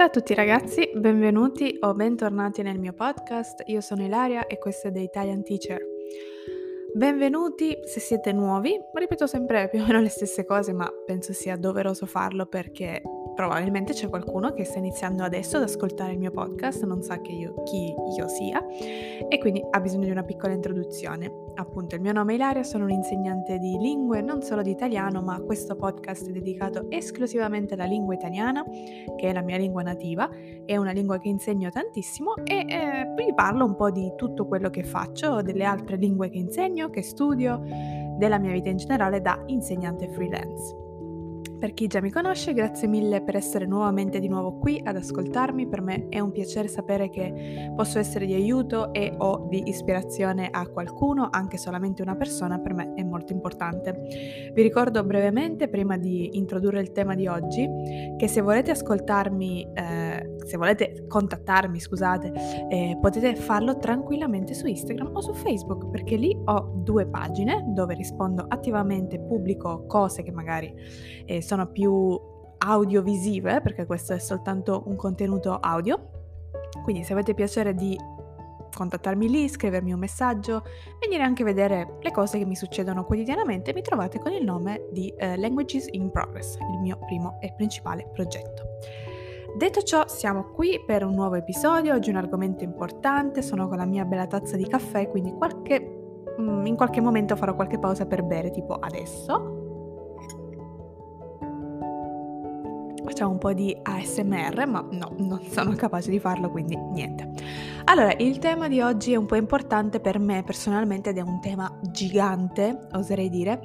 Ciao a tutti ragazzi, benvenuti o bentornati nel mio podcast. Io sono Ilaria e questo è The Italian Teacher. Benvenuti se siete nuovi, ripeto sempre più o meno le stesse cose, ma penso sia doveroso farlo perché probabilmente c'è qualcuno che sta iniziando adesso ad ascoltare il mio podcast, non sa io, chi io sia e quindi ha bisogno di una piccola introduzione. Appunto, il mio nome è Ilaria, sono un'insegnante di lingue, non solo di italiano, ma questo podcast è dedicato esclusivamente alla lingua italiana, che è la mia lingua nativa, è una lingua che insegno tantissimo e eh, vi parlo un po' di tutto quello che faccio, delle altre lingue che insegno, che studio, della mia vita in generale da insegnante freelance. Per chi già mi conosce, grazie mille per essere nuovamente di nuovo qui ad ascoltarmi. Per me è un piacere sapere che posso essere di aiuto e o di ispirazione a qualcuno, anche solamente una persona, per me è molto importante. Vi ricordo brevemente, prima di introdurre il tema di oggi, che se volete ascoltarmi eh, se volete contattarmi, scusate, eh, potete farlo tranquillamente su Instagram o su Facebook, perché lì ho due pagine dove rispondo attivamente, pubblico cose che magari eh, sono più audiovisive, perché questo è soltanto un contenuto audio. Quindi se avete piacere di contattarmi lì, scrivermi un messaggio, venire anche a vedere le cose che mi succedono quotidianamente, mi trovate con il nome di uh, Languages in Progress, il mio primo e principale progetto. Detto ciò, siamo qui per un nuovo episodio, oggi un argomento importante, sono con la mia bella tazza di caffè, quindi qualche, mm, in qualche momento farò qualche pausa per bere, tipo adesso. Facciamo un po' di ASMR, ma no, non sono capace di farlo, quindi niente. Allora, il tema di oggi è un po' importante per me personalmente ed è un tema gigante, oserei dire,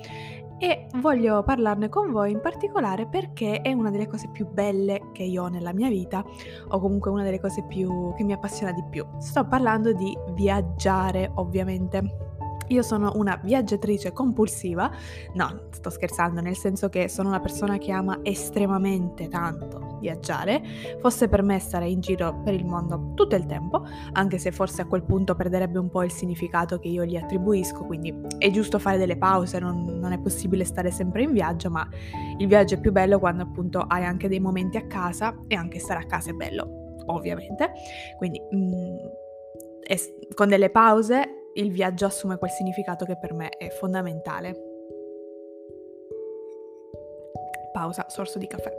e voglio parlarne con voi in particolare perché è una delle cose più belle che io ho nella mia vita o comunque una delle cose più, che mi appassiona di più. Sto parlando di viaggiare ovviamente. Io sono una viaggiatrice compulsiva, no, sto scherzando, nel senso che sono una persona che ama estremamente tanto viaggiare. Fosse per me stare in giro per il mondo tutto il tempo, anche se forse a quel punto perderebbe un po' il significato che io gli attribuisco, quindi è giusto fare delle pause, non, non è possibile stare sempre in viaggio, ma il viaggio è più bello quando appunto hai anche dei momenti a casa e anche stare a casa è bello, ovviamente. Quindi... Mm, con delle pause il viaggio assume quel significato che per me è fondamentale. Pausa, sorso di caffè.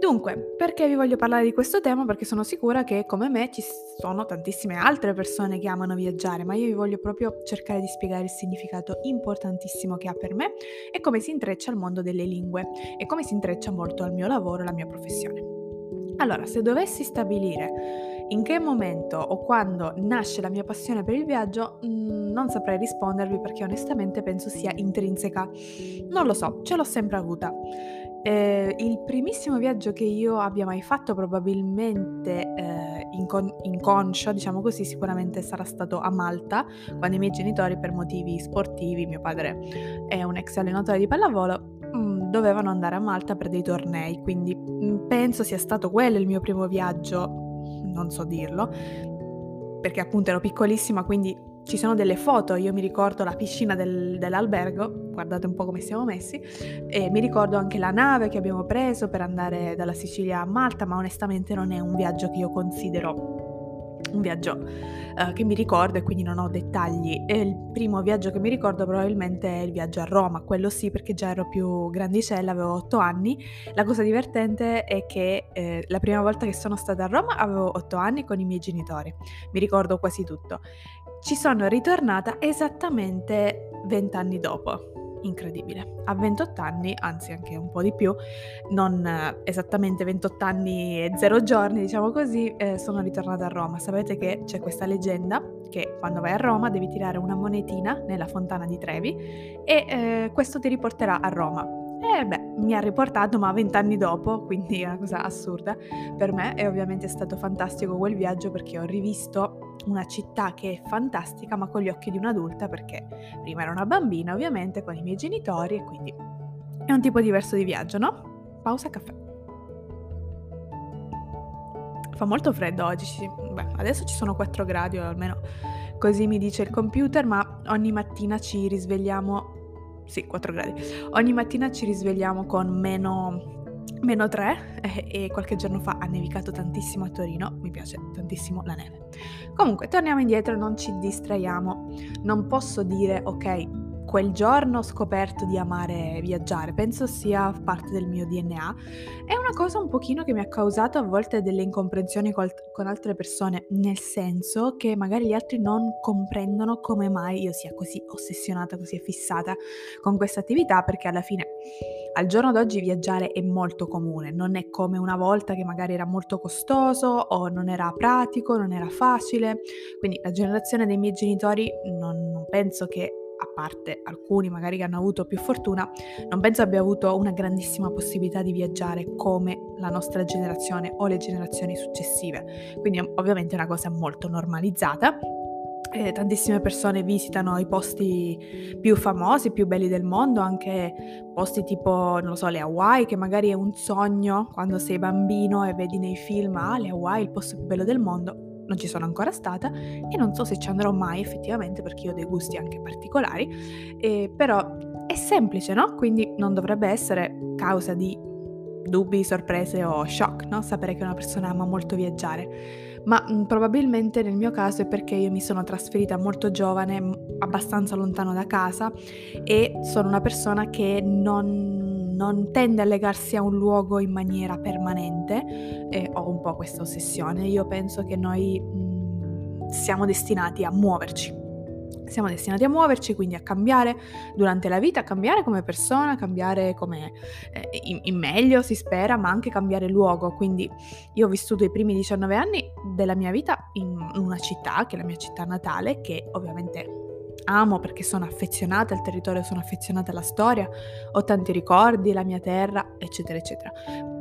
Dunque, perché vi voglio parlare di questo tema? Perché sono sicura che come me ci sono tantissime altre persone che amano viaggiare, ma io vi voglio proprio cercare di spiegare il significato importantissimo che ha per me e come si intreccia al mondo delle lingue e come si intreccia molto al mio lavoro e alla mia professione. Allora, se dovessi stabilire in che momento o quando nasce la mia passione per il viaggio, mm, non saprei rispondervi perché onestamente penso sia intrinseca. Non lo so, ce l'ho sempre avuta. Eh, il primissimo viaggio che io abbia mai fatto, probabilmente eh, incon- inconscio, diciamo così, sicuramente sarà stato a Malta, quando i miei genitori, per motivi sportivi, mio padre è un ex allenatore di pallavolo, dovevano andare a Malta per dei tornei, quindi mm, penso sia stato quello il mio primo viaggio, non so dirlo, perché appunto ero piccolissima, quindi ci sono delle foto, io mi ricordo la piscina del, dell'albergo, guardate un po' come siamo messi, e mi ricordo anche la nave che abbiamo preso per andare dalla Sicilia a Malta, ma onestamente non è un viaggio che io considero un viaggio uh, che mi ricordo e quindi non ho dettagli. E il primo viaggio che mi ricordo probabilmente è il viaggio a Roma, quello sì perché già ero più grandicella, avevo otto anni. La cosa divertente è che eh, la prima volta che sono stata a Roma avevo otto anni con i miei genitori, mi ricordo quasi tutto. Ci sono ritornata esattamente vent'anni dopo incredibile. A 28 anni, anzi anche un po' di più, non eh, esattamente 28 anni e 0 giorni, diciamo così, eh, sono ritornata a Roma. Sapete che c'è questa leggenda che quando vai a Roma devi tirare una monetina nella fontana di Trevi e eh, questo ti riporterà a Roma. E beh, mi ha riportato ma vent'anni dopo, quindi è una cosa assurda per me e ovviamente è stato fantastico quel viaggio perché ho rivisto una città che è fantastica ma con gli occhi di un'adulta perché prima ero una bambina ovviamente con i miei genitori e quindi è un tipo diverso di viaggio, no? Pausa caffè. Fa molto freddo oggi. Beh, adesso ci sono 4 gradi o almeno così mi dice il computer, ma ogni mattina ci risvegliamo sì, 4 gradi. Ogni mattina ci risvegliamo con meno, meno 3 eh, e qualche giorno fa ha nevicato tantissimo a Torino, mi piace tantissimo la neve. Comunque, torniamo indietro, non ci distraiamo. Non posso dire, ok, quel giorno ho scoperto di amare viaggiare, penso sia parte del mio DNA. È una cosa un pochino che mi ha causato a volte delle incomprensioni con altre persone, nel senso che magari gli altri non comprendono come mai io sia così ossessionata, così fissata con questa attività, perché alla fine al giorno d'oggi viaggiare è molto comune, non è come una volta che magari era molto costoso o non era pratico, non era facile. Quindi la generazione dei miei genitori non, non penso che a parte alcuni magari che hanno avuto più fortuna, non penso abbia avuto una grandissima possibilità di viaggiare come la nostra generazione o le generazioni successive. Quindi ovviamente è una cosa molto normalizzata. Eh, tantissime persone visitano i posti più famosi, più belli del mondo, anche posti tipo, non lo so, le Hawaii, che magari è un sogno quando sei bambino e vedi nei film, ah, le Hawaii, il posto più bello del mondo non ci sono ancora stata e non so se ci andrò mai effettivamente perché io ho dei gusti anche particolari, eh, però è semplice, no? Quindi non dovrebbe essere causa di dubbi, sorprese o shock, no? Sapere che una persona ama molto viaggiare. Ma mh, mm, probabilmente nel mio caso è perché io mi sono trasferita molto giovane, abbastanza lontano da casa e sono una persona che non non tende a legarsi a un luogo in maniera permanente e ho un po' questa ossessione. Io penso che noi mh, mm, siamo destinati a muoverci. Siamo destinati a muoverci, quindi a cambiare durante la vita, a cambiare come persona, a cambiare come eh, in, in, meglio si spera, ma anche cambiare luogo. Quindi io ho vissuto i primi 19 anni della mia vita in una città, che è la mia città natale, che ovviamente amo perché sono affezionata al territorio, sono affezionata alla storia, ho tanti ricordi, la mia terra, eccetera, eccetera.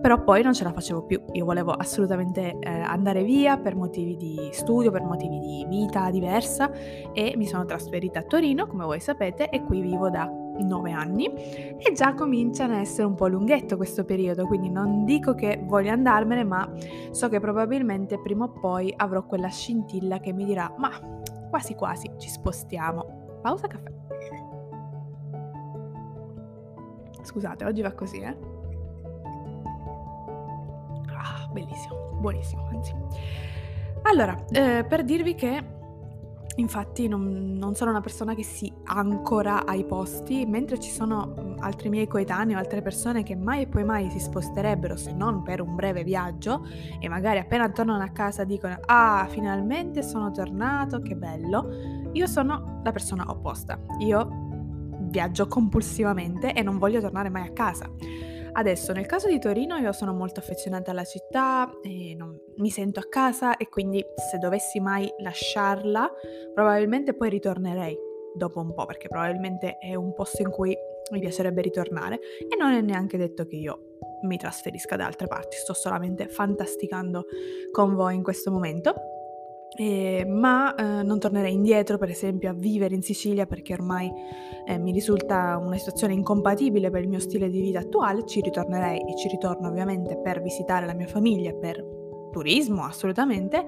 Però poi non ce la facevo più, io volevo assolutamente eh, andare via per motivi di studio, per motivi di vita diversa e mi sono trasferita a Torino, come voi sapete, e qui vivo da nove anni e già cominciano a essere un po' lunghetto questo periodo, quindi non dico che voglio andarmene, ma so che probabilmente prima o poi avrò quella scintilla che mi dirà ma quasi quasi ci spostiamo. Pausa caffè. Scusate, oggi va così, eh? Ah, bellissimo, buonissimo, anzi. Allora, eh, per dirvi che Infatti non, non, sono una persona che si ancora ai posti, mentre ci sono altri miei coetanei o altre persone che mai e poi mai si sposterebbero se non per un breve viaggio e magari appena tornano a casa dicono ah finalmente sono tornato, che bello. Io sono la persona opposta, io viaggio compulsivamente e non voglio tornare mai a casa. Adesso, nel caso di Torino, io sono molto affezionata alla città, non, mi sento a casa e quindi se dovessi mai lasciarla, probabilmente poi ritornerei dopo un po', perché probabilmente è un posto in cui mi piacerebbe ritornare e non è neanche detto che io mi trasferisca da altre parti, sto solamente fantasticando con voi in questo momento. Eh, ma eh, non tornerei indietro, per esempio, a vivere in Sicilia perché ormai eh, mi risulta una situazione incompatibile per il mio stile di vita attuale. Ci ritornerei e ci ritorno ovviamente per visitare la mia famiglia, per turismo assolutamente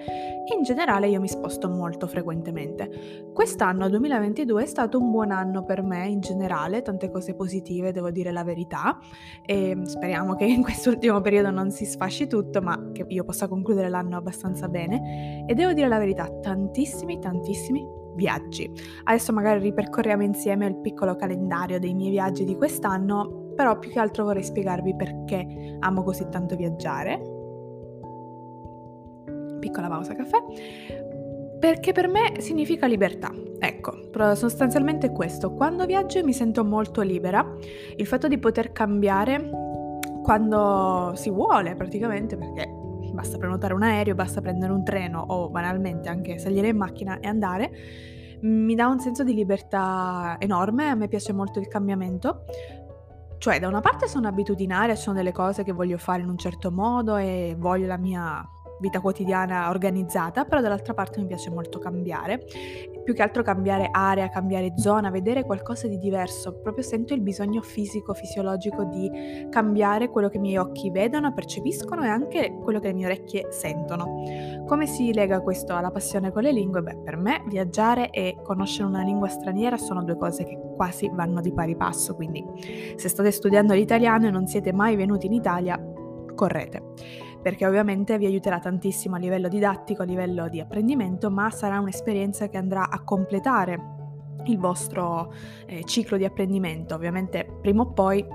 in generale io mi sposto molto frequentemente. Quest'anno 2022 è stato un buon anno per me in generale, tante cose positive, devo dire la verità e speriamo che in quest'ultimo periodo non si sfasci tutto, ma che io possa concludere l'anno abbastanza bene e devo dire la verità, tantissimi tantissimi viaggi. Adesso magari ripercorriamo insieme il piccolo calendario dei miei viaggi di quest'anno, però più che altro vorrei spiegarvi perché amo così tanto viaggiare piccola pausa caffè, perché per me significa libertà. Ecco, sostanzialmente questo. Quando viaggio mi sento molto libera. Il fatto di poter cambiare quando si vuole praticamente, perché basta prenotare un aereo, basta prendere un treno o banalmente anche salire in macchina e andare, mi dà un senso di libertà enorme, a me piace molto il cambiamento. Cioè, da una parte sono abitudinaria, sono delle cose che voglio fare in un certo modo e voglio la mia vita quotidiana organizzata, però dall'altra parte mi piace molto cambiare, più che altro cambiare area, cambiare zona, vedere qualcosa di diverso, proprio sento il bisogno fisico, fisiologico di cambiare quello che i miei occhi vedono, percepiscono e anche quello che le mie orecchie sentono. Come si lega questo alla passione con le lingue? Beh, per me viaggiare e conoscere una lingua straniera sono due cose che quasi vanno di pari passo, quindi se state studiando l'italiano e non siete mai venuti in Italia, correte, perché ovviamente vi aiuterà tantissimo a livello didattico, a livello di apprendimento, ma sarà un'esperienza che andrà a completare il vostro eh, ciclo di apprendimento. Ovviamente prima o poi,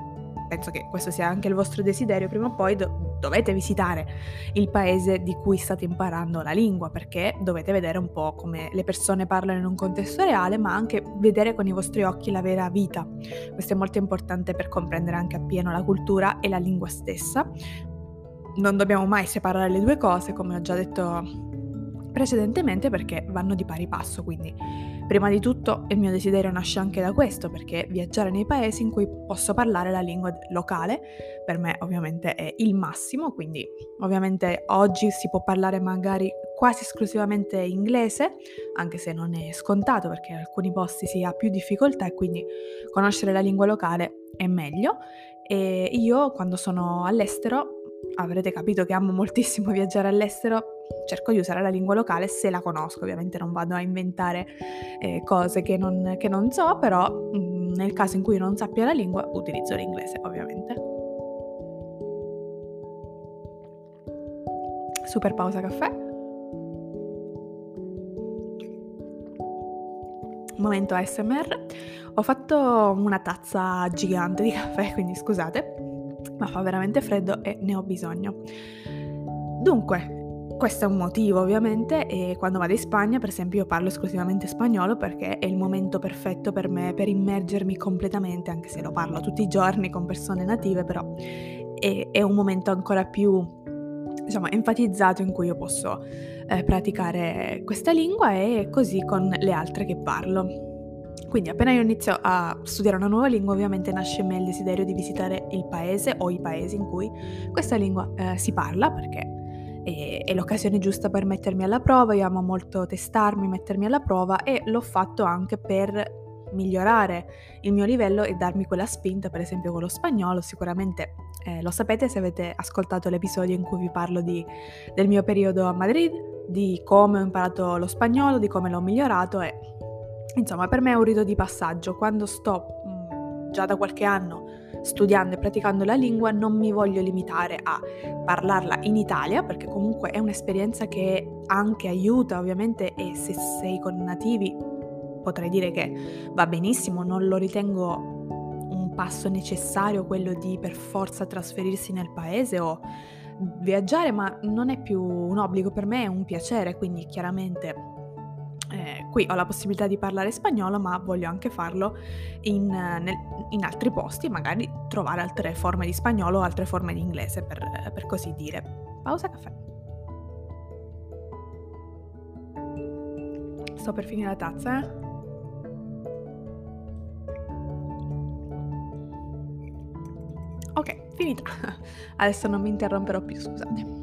penso che questo sia anche il vostro desiderio, prima o poi do- dovete visitare il paese di cui state imparando la lingua, perché dovete vedere un po' come le persone parlano in un contesto reale, ma anche vedere con i vostri occhi la vera vita. Questo è molto importante per comprendere anche appieno la cultura e la lingua stessa. Non dobbiamo mai separare le due cose, come ho già detto precedentemente perché vanno di pari passo, quindi prima di tutto il mio desiderio nasce anche da questo, perché viaggiare nei paesi in cui posso parlare la lingua locale per me ovviamente è il massimo, quindi ovviamente oggi si può parlare magari quasi esclusivamente inglese, anche se non è scontato perché in alcuni posti si ha più difficoltà e quindi conoscere la lingua locale è meglio. E io quando sono all'estero avrete capito che amo moltissimo viaggiare all'estero, cerco di usare la lingua locale se la conosco, ovviamente non vado a inventare eh, cose che non, che non, so, però mh, mm, nel caso in cui non sappia la lingua utilizzo l'inglese ovviamente. Super pausa caffè. Momento ASMR. Ho fatto una tazza gigante di caffè, quindi scusate ma fa veramente freddo e ne ho bisogno. Dunque, questo è un motivo ovviamente e quando vado in Spagna per esempio io parlo esclusivamente spagnolo perché è il momento perfetto per me per immergermi completamente, anche se lo parlo tutti i giorni con persone native, però è, è un momento ancora più diciamo, enfatizzato in cui io posso eh, praticare questa lingua e così con le altre che parlo. Quindi appena io inizio a studiare una nuova lingua ovviamente nasce in me il desiderio di visitare il paese o i paesi in cui questa lingua eh, si parla perché è, è, l'occasione giusta per mettermi alla prova, io amo molto testarmi, mettermi alla prova e l'ho fatto anche per migliorare il mio livello e darmi quella spinta, per esempio con lo spagnolo, sicuramente eh, lo sapete se avete ascoltato l'episodio in cui vi parlo di, del mio periodo a Madrid, di come ho imparato lo spagnolo, di come l'ho migliorato e Insomma, per me è un rito di passaggio. Quando sto mh, mm, già da qualche anno studiando e praticando la lingua, non mi voglio limitare a parlarla in Italia, perché comunque è un'esperienza che anche aiuta, ovviamente, e se sei con nativi potrei dire che va benissimo, non lo ritengo un passo necessario quello di per forza trasferirsi nel paese o viaggiare, ma non è più un obbligo per me, è un piacere, quindi chiaramente eh, qui ho la possibilità di parlare spagnolo, ma voglio anche farlo in, nel, in, altri posti, magari trovare altre forme di spagnolo o altre forme di inglese, per, per così dire. Pausa caffè. Sto per finire la tazza, eh? Ok, finita. Adesso non mi interromperò più, scusate.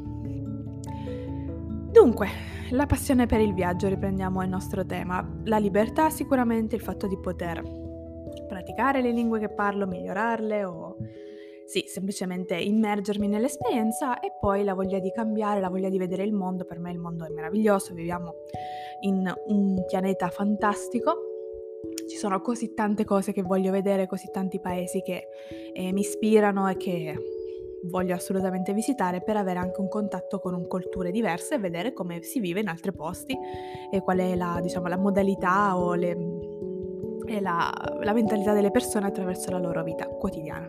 Dunque, la passione per il viaggio, riprendiamo il nostro tema. La libertà sicuramente, il fatto di poter praticare le lingue che parlo, migliorarle o sì, semplicemente immergermi nell'esperienza e poi la voglia di cambiare, la voglia di vedere il mondo. Per me il mondo è meraviglioso, viviamo in un pianeta fantastico. Ci sono così tante cose che voglio vedere, così tanti paesi che eh, mi ispirano e che voglio assolutamente visitare per avere anche un contatto con culture diverse e vedere come si vive in altri posti e qual è la, diciamo, la modalità o le, la, la mentalità delle persone attraverso la loro vita quotidiana.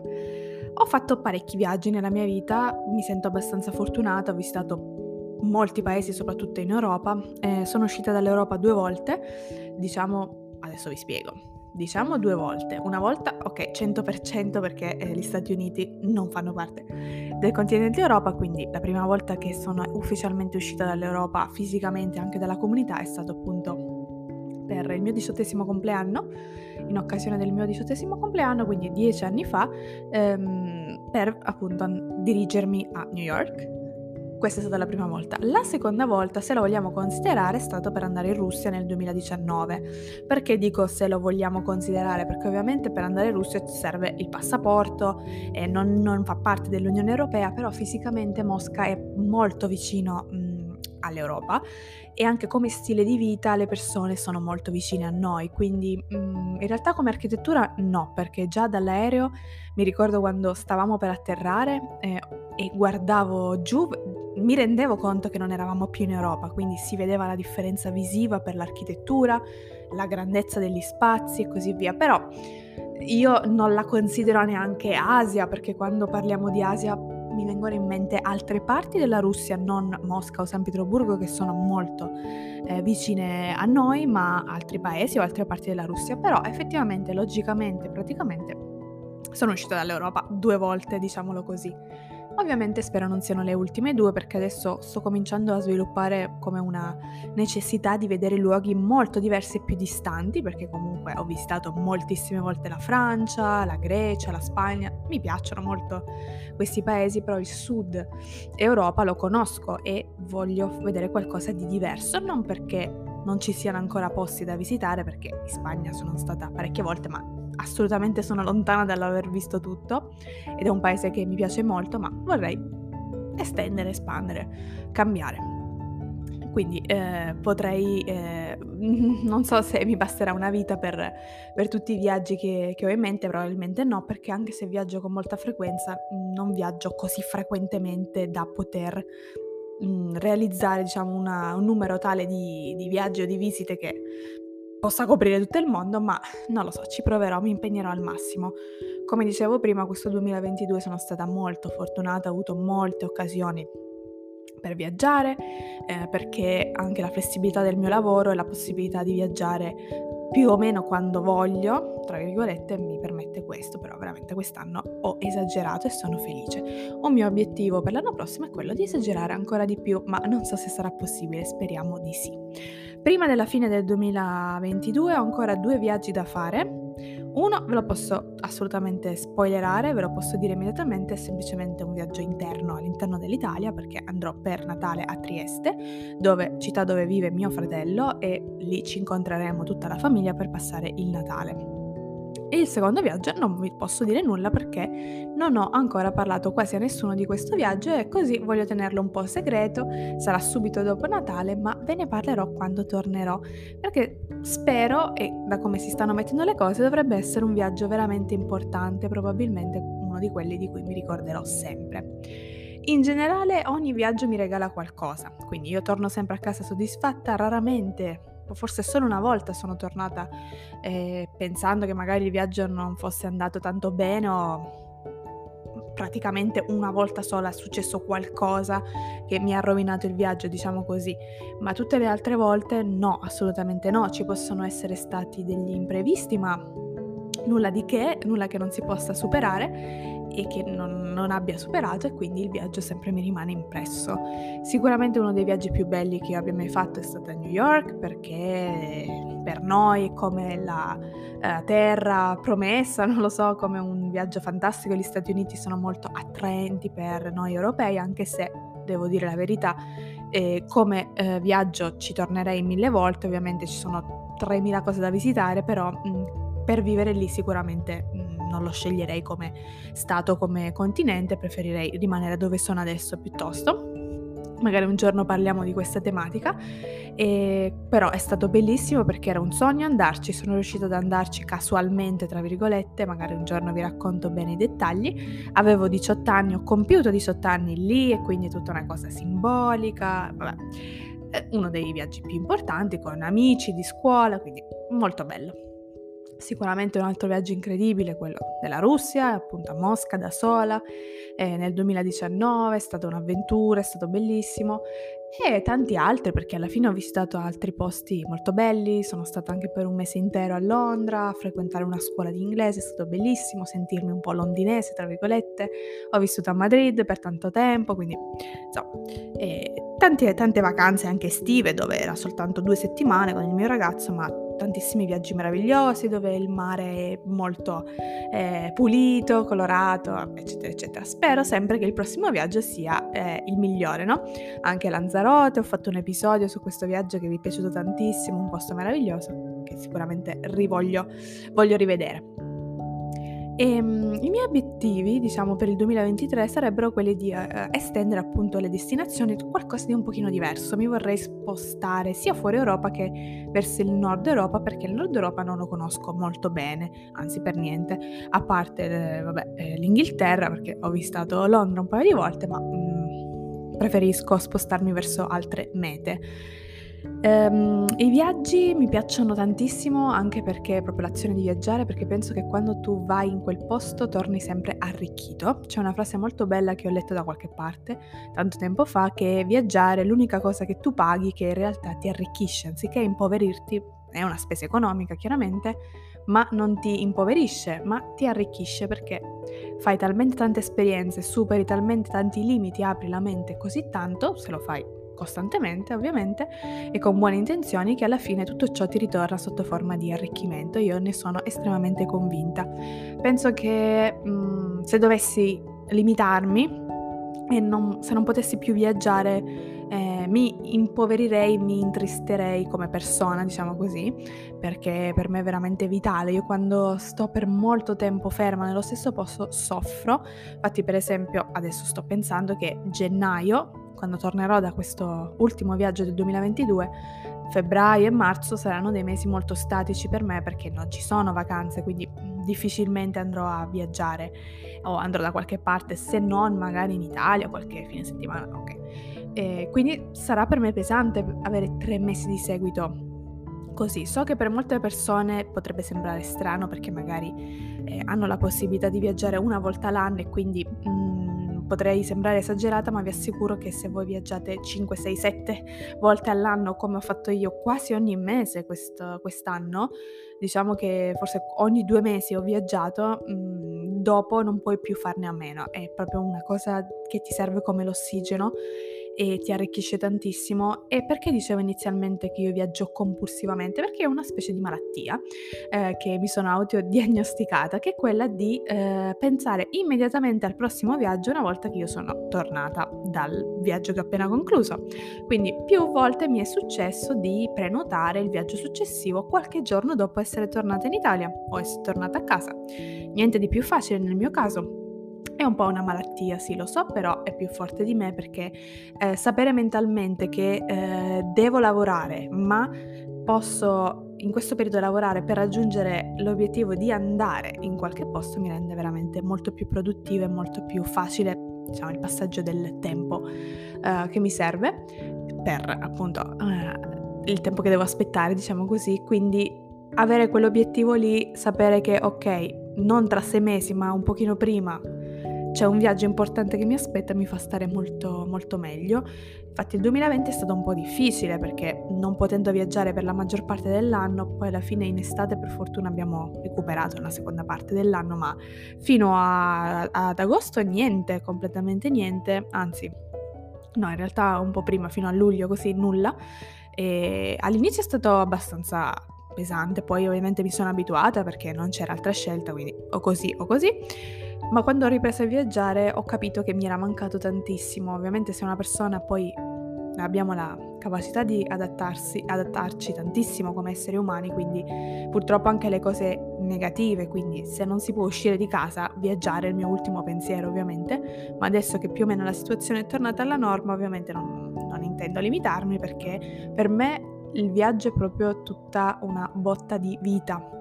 Ho fatto parecchi viaggi nella mia vita, mi sento abbastanza fortunata, ho visitato molti paesi, soprattutto in Europa, eh, sono uscita dall'Europa due volte, diciamo, adesso vi spiego diciamo due volte. Una volta, ok, 100% perché eh, gli Stati Uniti non fanno parte del continente Europa, quindi la prima volta che sono ufficialmente uscita dall'Europa fisicamente anche dalla comunità è stato appunto per il mio diciottesimo compleanno, in occasione del mio diciottesimo compleanno, quindi dieci anni fa, ehm, per appunto dirigermi a New York questa è stata la prima volta. La seconda volta, se lo vogliamo considerare, è stato per andare in Russia nel 2019. Perché dico se lo vogliamo considerare? Perché ovviamente per andare in Russia ci serve il passaporto e non, non fa parte dell'Unione Europea, però fisicamente Mosca è molto vicino mh, all'Europa e anche come stile di vita le persone sono molto vicine a noi, quindi mh, in realtà come architettura no, perché già dall'aereo mi ricordo quando stavamo per atterrare eh, e guardavo giù mi rendevo conto che non eravamo più in Europa, quindi si vedeva la differenza visiva per l'architettura, la grandezza degli spazi e così via, però io non la considero neanche Asia, perché quando parliamo di Asia mi vengono in mente altre parti della Russia, non Mosca o San Pietroburgo, che sono molto eh, vicine a noi, ma altri paesi o altre parti della Russia. Però effettivamente, logicamente, praticamente sono uscita dall'Europa due volte, diciamolo così. Ovviamente spero non siano le ultime due perché adesso sto cominciando a sviluppare come una necessità di vedere luoghi molto diversi e più distanti perché comunque ho visitato moltissime volte la Francia, la Grecia, la Spagna, mi piacciono molto questi paesi, però il sud Europa lo conosco e voglio vedere qualcosa di diverso, non perché non ci siano ancora posti da visitare perché in Spagna sono stata parecchie volte, ma assolutamente sono lontana dall'aver visto tutto ed è un paese che mi piace molto, ma vorrei estendere, espandere, cambiare. Quindi eh, potrei, eh, non so se mi basterà una vita per, per tutti i viaggi che, che, ho in mente, probabilmente no, perché anche se viaggio con molta frequenza, non viaggio così frequentemente da poter mh, mm, realizzare diciamo, una, un numero tale di, di viaggi o di visite che possa coprire tutto il mondo, ma non lo so, ci proverò, mi impegnerò al massimo. Come dicevo prima, questo 2022 sono stata molto fortunata, ho avuto molte occasioni per viaggiare, eh, perché anche la flessibilità del mio lavoro e la possibilità di viaggiare più o meno quando voglio, tra virgolette, mi permette questo, però veramente quest'anno ho esagerato e sono felice. Un mio obiettivo per l'anno prossimo è quello di esagerare ancora di più, ma non so se sarà possibile, speriamo di sì. Prima della fine del 2022 ho ancora due viaggi da fare. Uno ve lo posso assolutamente spoilerare, ve lo posso dire immediatamente, è semplicemente un viaggio interno all'interno dell'Italia perché andrò per Natale a Trieste, dove, città dove vive mio fratello e lì ci incontreremo tutta la famiglia per passare il Natale. E il secondo viaggio non vi posso dire nulla perché non ho ancora parlato quasi a nessuno di questo viaggio e così voglio tenerlo un po' segreto, sarà subito dopo Natale, ma ve ne parlerò quando tornerò, perché spero, e da come si stanno mettendo le cose, dovrebbe essere un viaggio veramente importante, probabilmente uno di quelli di cui mi ricorderò sempre. In generale ogni viaggio mi regala qualcosa, quindi io torno sempre a casa soddisfatta, raramente forse solo una volta sono tornata eh, pensando che magari il viaggio non fosse andato tanto bene o praticamente una volta sola è successo qualcosa che mi ha rovinato il viaggio, diciamo così, ma tutte le altre volte no, assolutamente no, ci possono essere stati degli imprevisti, ma nulla di che, nulla che non si possa superare e che non, non, abbia superato e quindi il viaggio sempre mi rimane impresso. Sicuramente uno dei viaggi più belli che abbia mai fatto è stato a New York perché per noi è come la uh, terra promessa, non lo so, come un viaggio fantastico. Gli Stati Uniti sono molto attraenti per noi europei anche se, devo dire la verità, eh, come eh, viaggio ci tornerei mille volte, ovviamente ci sono 3.000 cose da visitare, però mh, per vivere lì sicuramente mh, non lo sceglierei come stato, come continente, preferirei rimanere dove sono adesso piuttosto. Magari un giorno parliamo di questa tematica, e, però è stato bellissimo perché era un sogno andarci, sono riuscita ad andarci casualmente, tra virgolette, magari un giorno vi racconto bene i dettagli. Avevo 18 anni, ho compiuto 18 anni lì e quindi è tutta una cosa simbolica, vabbè, uno dei viaggi più importanti con amici di scuola, quindi molto bello. Sicuramente un altro viaggio incredibile, quello della Russia, appunto a Mosca da sola, eh, nel 2019 è stata un'avventura, è stato bellissimo e tanti altri perché alla fine ho visitato altri posti molto belli, sono stata anche per un mese intero a Londra a frequentare una scuola di inglese, è stato bellissimo sentirmi un po' londinese, tra virgolette, ho vissuto a Madrid per tanto tempo, quindi insomma, eh, tante, tante vacanze anche estive dove era soltanto due settimane con il mio ragazzo, ma tantissimi viaggi meravigliosi dove il mare è molto eh, pulito, colorato, eccetera, eccetera. Spero sempre che il prossimo viaggio sia eh, il migliore, no? Anche Lanzarote, ho fatto un episodio su questo viaggio che vi è piaciuto tantissimo, un posto meraviglioso che sicuramente rivoglio, voglio rivedere. E, um, I miei obiettivi, diciamo, per il 2023 sarebbero quelli di uh, estendere appunto le destinazioni, qualcosa di un pochino diverso. Mi vorrei spostare sia fuori Europa che verso il nord Europa, perché il nord Europa non lo conosco molto bene, anzi per niente, a parte eh, vabbè, eh, l'Inghilterra, perché ho visitato Londra un paio di volte, ma um, preferisco spostarmi verso altre mete. Um, I viaggi mi piacciono tantissimo anche perché proprio l'azione di viaggiare, perché penso che quando tu vai in quel posto torni sempre arricchito. C'è una frase molto bella che ho letto da qualche parte tanto tempo fa che viaggiare è l'unica cosa che tu paghi che in realtà ti arricchisce, anziché impoverirti, è una spesa economica chiaramente, ma non ti impoverisce, ma ti arricchisce perché fai talmente tante esperienze, superi talmente tanti limiti, apri la mente così tanto, se lo fai costantemente ovviamente e con buone intenzioni che alla fine tutto ciò ti ritorna sotto forma di arricchimento. Io ne sono estremamente convinta. Penso che mh, mm, se dovessi limitarmi e non, se non potessi più viaggiare eh, mi impoverirei, mi intristerei come persona, diciamo così, perché per me è veramente vitale. Io quando sto per molto tempo ferma nello stesso posto soffro. Infatti, per esempio, adesso sto pensando che gennaio quando tornerò da questo ultimo viaggio del 2022, febbraio e marzo saranno dei mesi molto statici per me perché non ci sono vacanze, quindi difficilmente andrò a viaggiare o andrò da qualche parte, se non magari in Italia, qualche fine settimana, ok. E quindi sarà per me pesante avere tre mesi di seguito così. So che per molte persone potrebbe sembrare strano perché magari eh, hanno la possibilità di viaggiare una volta l'anno e quindi mm, potrei sembrare esagerata, ma vi assicuro che se voi viaggiate 5, 6, 7 volte all'anno, come ho fatto io quasi ogni mese quest- quest'anno, diciamo che forse ogni due mesi ho viaggiato, mh, mm, dopo non puoi più farne a meno, è proprio una cosa che ti serve come l'ossigeno e ti arricchisce tantissimo. E perché dicevo inizialmente che io viaggio compulsivamente? Perché è una specie di malattia eh, che mi sono autodiagnosticata, che è quella di eh, pensare immediatamente al prossimo viaggio una volta che io sono tornata dal viaggio che ho appena concluso. Quindi più volte mi è successo di prenotare il viaggio successivo qualche giorno dopo essere tornata in Italia o essere tornata a casa. Niente di più facile nel mio caso è un po' una malattia, sì, lo so, però è più forte di me perché eh, sapere mentalmente che eh, devo lavorare, ma posso in questo periodo lavorare per raggiungere l'obiettivo di andare in qualche posto mi rende veramente molto più produttiva e molto più facile, diciamo, il passaggio del tempo eh, che mi serve per appunto eh, il tempo che devo aspettare, diciamo così, quindi avere quell'obiettivo lì, sapere che ok, non tra sei mesi, ma un pochino prima c'è un viaggio importante che mi aspetta e mi fa stare molto, molto meglio. Infatti il 2020 è stato un po' difficile perché non potendo viaggiare per la maggior parte dell'anno, poi alla fine in estate per fortuna abbiamo recuperato la seconda parte dell'anno, ma fino a, ad agosto niente, completamente niente, anzi no in realtà un po' prima, fino a luglio così nulla. E all'inizio è stato abbastanza pesante, poi ovviamente mi sono abituata perché non c'era altra scelta, quindi o così o così. Ma quando ho ripreso a viaggiare ho capito che mi era mancato tantissimo. Ovviamente se una persona poi abbiamo la capacità di adattarsi, adattarci tantissimo come esseri umani, quindi purtroppo anche le cose negative, quindi se non si può uscire di casa, viaggiare è il mio ultimo pensiero ovviamente, ma adesso che più o meno la situazione è tornata alla norma, ovviamente non, non intendo limitarmi perché per me il viaggio è proprio tutta una botta di vita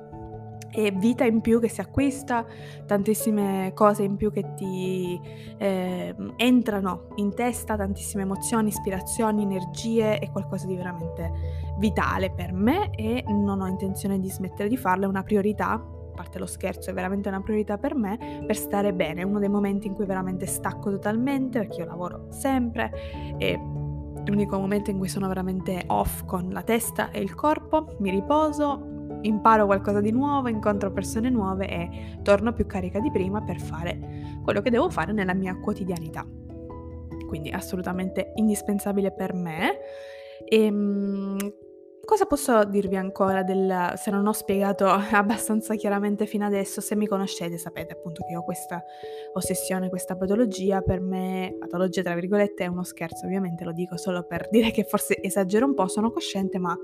e vita in più che si acquista, tantissime cose in più che ti eh, entrano in testa, tantissime emozioni, ispirazioni, energie, è qualcosa di veramente vitale per me e non ho intenzione di smettere di farlo, è una priorità, a parte lo scherzo, è veramente una priorità per me, per stare bene, è uno dei momenti in cui veramente stacco totalmente, perché io lavoro sempre e l'unico momento in cui sono veramente off con la testa e il corpo, mi riposo, imparo qualcosa di nuovo, incontro persone nuove e torno più carica di prima per fare quello che devo fare nella mia quotidianità. Quindi assolutamente indispensabile per me. E, ehm, Cosa posso dirvi ancora del se non ho spiegato abbastanza chiaramente fino adesso, se mi conoscete sapete appunto che ho questa ossessione, questa patologia, per me patologia tra virgolette è uno scherzo, ovviamente lo dico solo per dire che forse esagero un po', sono cosciente, ma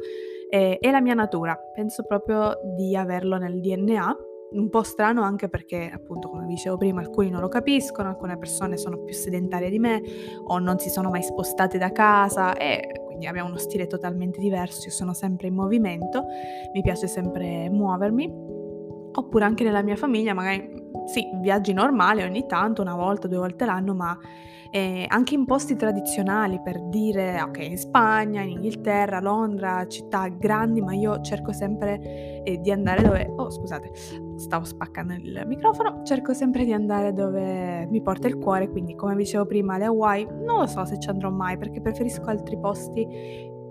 è, è la mia natura, penso proprio di averlo nel DNA un po' strano anche perché, appunto, come dicevo prima, alcuni non lo capiscono, alcune persone sono più sedentarie di me o non si sono mai spostate da casa e quindi abbiamo uno stile totalmente diverso, io sono sempre in movimento, mi piace sempre muovermi, oppure anche nella mia famiglia magari sì, viaggi normali ogni tanto, una volta, due volte l'anno, ma eh, anche in posti tradizionali, per dire, ok, in Spagna, in Inghilterra, Londra, città grandi, ma io cerco sempre eh, di andare dove... Oh, scusate, stavo spaccando il microfono, cerco sempre di andare dove mi porta il cuore, quindi come dicevo prima, le Hawaii, non lo so se ci andrò mai, perché preferisco altri posti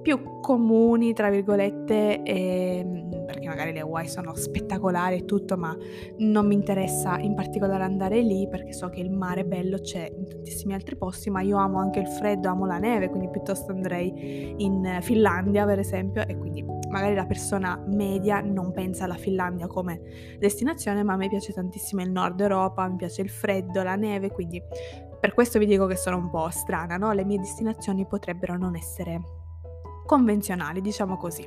più comuni, tra virgolette, ehm, perché magari le Hawaii sono spettacolari e tutto, ma non mi interessa in particolare andare lì perché so che il mare bello c'è in tantissimi altri posti, ma io amo anche il freddo, amo la neve, quindi piuttosto andrei in Finlandia, per esempio, e quindi magari la persona media non pensa alla Finlandia come destinazione, ma a me piace tantissimo il nord Europa, mi piace il freddo, la neve, quindi per questo vi dico che sono un po' strana, no? Le mie destinazioni potrebbero non essere convenzionali, diciamo così.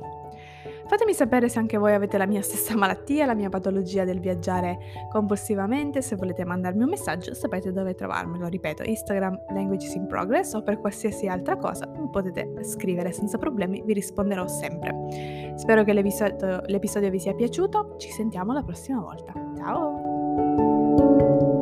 Fatemi sapere se anche voi avete la mia stessa malattia, la mia patologia del viaggiare compulsivamente, se volete mandarmi un messaggio sapete dove trovarmi, lo ripeto, Instagram Languages in Progress o per qualsiasi altra cosa potete scrivere senza problemi, vi risponderò sempre. Spero che l'episodio, l'episodio vi sia piaciuto, ci sentiamo la prossima volta. Ciao!